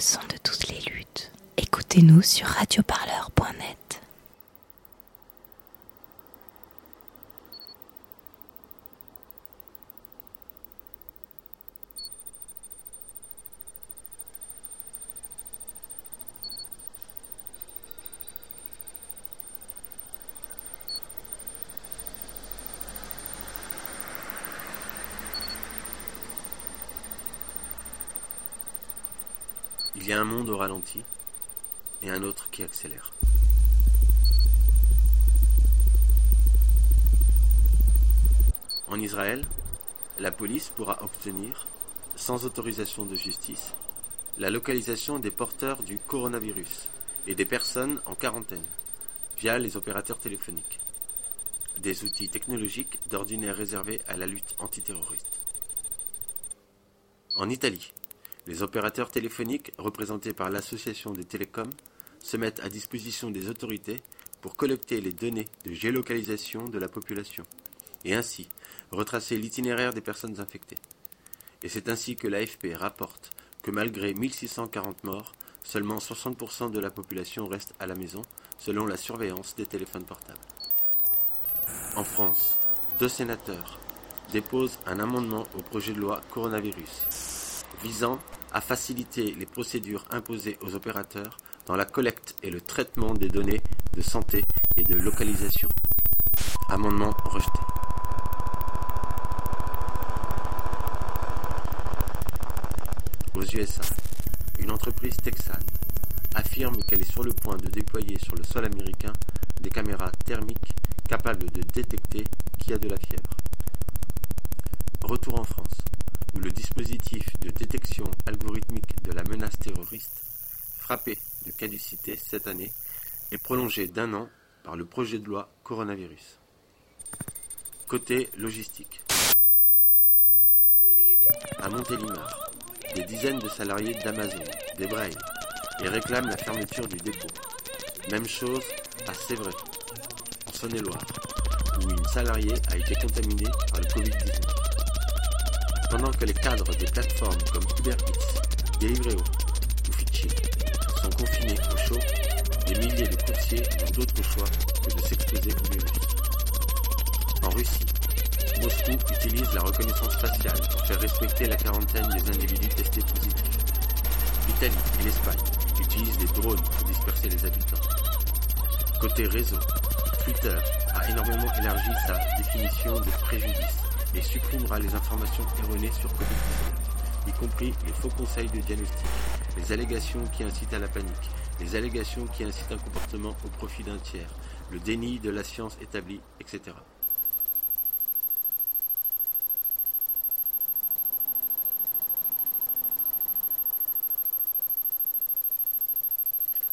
son de toutes les luttes. Écoutez-nous sur radioparleur.net. Il y a un monde au ralenti et un autre qui accélère. En Israël, la police pourra obtenir, sans autorisation de justice, la localisation des porteurs du coronavirus et des personnes en quarantaine via les opérateurs téléphoniques, des outils technologiques d'ordinaire réservés à la lutte antiterroriste. En Italie, les opérateurs téléphoniques, représentés par l'Association des télécoms, se mettent à disposition des autorités pour collecter les données de géolocalisation de la population et ainsi retracer l'itinéraire des personnes infectées. Et c'est ainsi que l'AFP rapporte que malgré 1640 morts, seulement 60% de la population reste à la maison selon la surveillance des téléphones portables. En France, deux sénateurs déposent un amendement au projet de loi coronavirus visant à faciliter les procédures imposées aux opérateurs dans la collecte et le traitement des données de santé et de localisation. Amendement rejeté. Aux USA, une entreprise texane affirme qu'elle est sur le point de déployer sur le sol américain des caméras thermiques capables de détecter qui a de la fièvre. Retour en France, le dispositif de détection algorithmique de la menace terroriste, frappé de caducité cette année, est prolongé d'un an par le projet de loi coronavirus. Côté logistique. À Montélimar, des dizaines de salariés d'Amazon débraillent et réclament la fermeture du dépôt. Même chose à Sévray, en Saône-et-Loire, où une salariée a été contaminée par le Covid-19. Pendant que les cadres des plateformes comme Uber Eats, Deliveroo ou Fitchi sont confinés au chaud, des milliers de coursiers n'ont d'autre choix que de s'exposer au virus. En Russie, Moscou utilise la reconnaissance faciale pour faire respecter la quarantaine des individus testés positifs. L'Italie et l'Espagne utilisent des drones pour disperser les habitants. Côté réseau, Twitter a énormément élargi sa définition de préjudice et supprimera les informations erronées sur Covid-19, y compris les faux conseils de diagnostic, les allégations qui incitent à la panique, les allégations qui incitent un comportement au profit d'un tiers, le déni de la science établie, etc.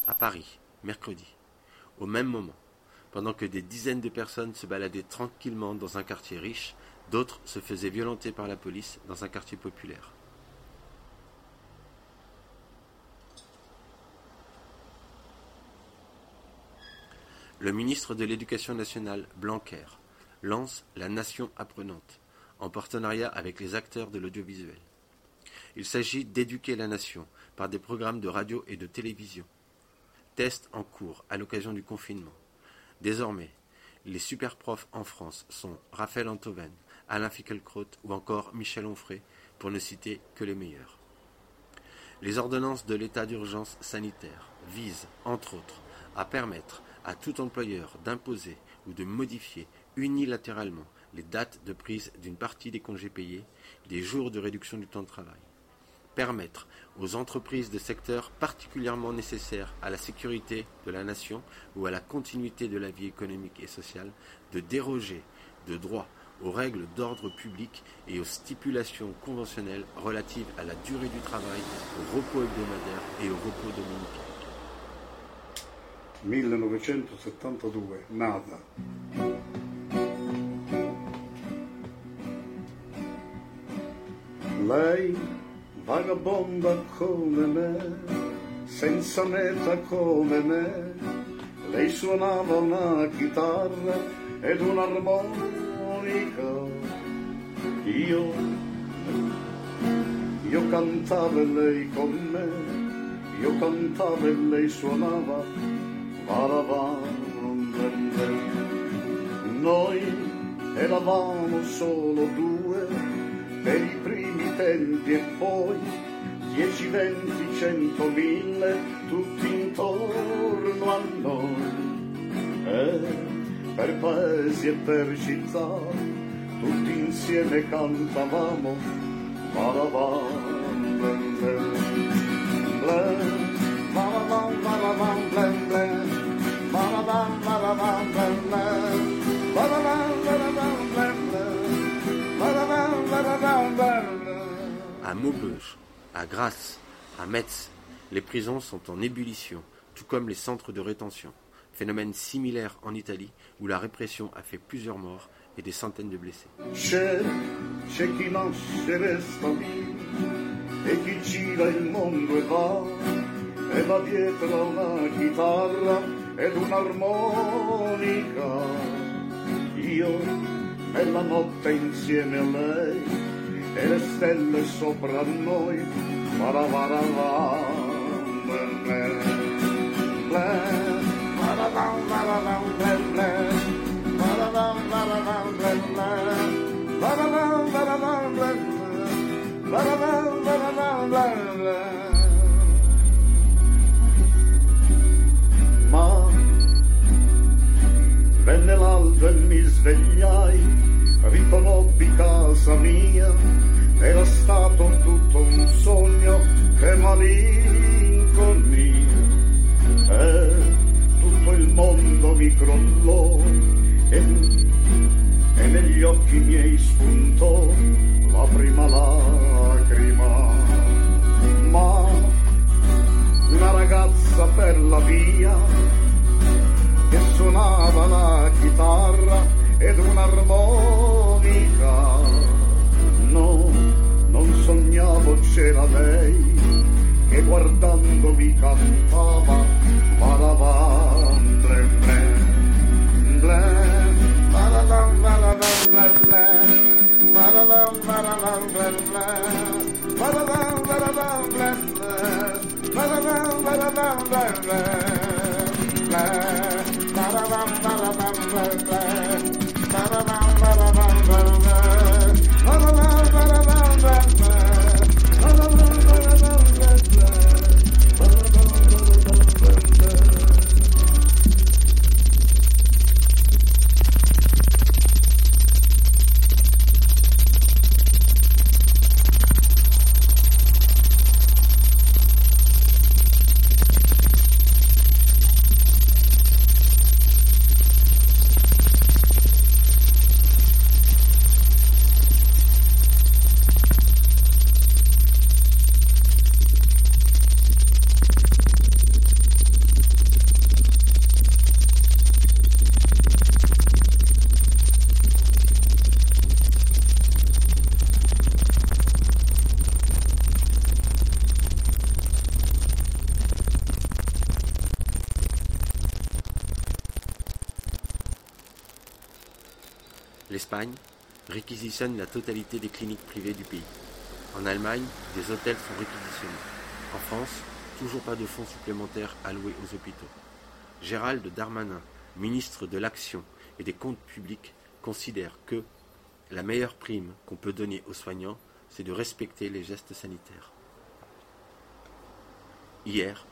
À Paris, mercredi, au même moment, pendant que des dizaines de personnes se baladaient tranquillement dans un quartier riche, d'autres se faisaient violenter par la police dans un quartier populaire. Le ministre de l'Éducation nationale, Blanquer, lance La Nation apprenante, en partenariat avec les acteurs de l'audiovisuel. Il s'agit d'éduquer la nation par des programmes de radio et de télévision. Test en cours à l'occasion du confinement. Désormais, les super profs en France sont Raphaël Antoven, Alain Finkielkraut ou encore Michel Onfray, pour ne citer que les meilleurs. Les ordonnances de l'état d'urgence sanitaire visent, entre autres, à permettre à tout employeur d'imposer ou de modifier unilatéralement les dates de prise d'une partie des congés payés, des jours de réduction du temps de travail. Permettre aux entreprises de secteurs particulièrement nécessaires à la sécurité de la nation ou à la continuité de la vie économique et sociale de déroger de droit aux règles d'ordre public et aux stipulations conventionnelles relatives à la durée du travail, au repos hebdomadaire et au repos dominical. 1972, nata. Lei, vagabonda come me, senza meta come me, lei suonava una chitarra ed un'armonica. Io, io cantavo e lei con me, io cantavo e lei suonava. Noi eravamo solo due per i primi tempi e poi dieci, venti, cento, mille tutti intorno a noi. E insieme. À Maubeuge, à Grasse, à Metz, les prisons sont en ébullition, tout comme les centres de rétention. Phénomène similaire en Italie où la répression a fait plusieurs morts et des centaines de blessés. Riconobbi casa mia, era stato tutto un sogno che malinconia. Ba-da-bum, ba-da-bum, ba-da-bum. L'Espagne réquisitionne la totalité des cliniques privées du pays. En Allemagne, des hôtels sont réquisitionnés. En France, toujours pas de fonds supplémentaires alloués aux hôpitaux. Gérald Darmanin, ministre de l'Action et des Comptes publics, considère que la meilleure prime qu'on peut donner aux soignants, c'est de respecter les gestes sanitaires. Hier,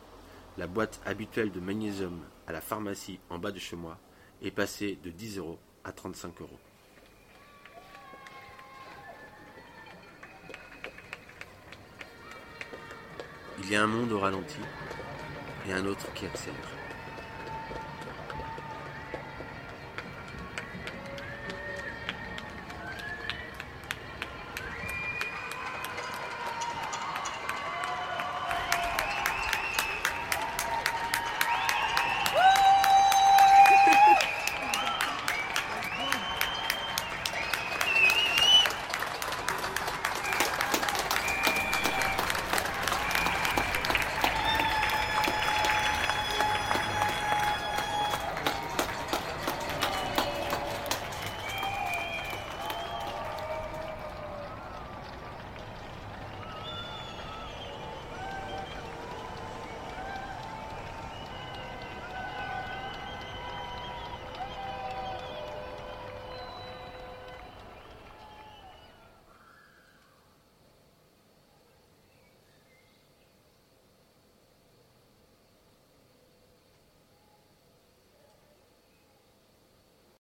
la boîte habituelle de magnésium à la pharmacie en bas de chez moi est passée de 10 euros à 35 euros. Il y a un monde au ralenti et un autre qui accélère.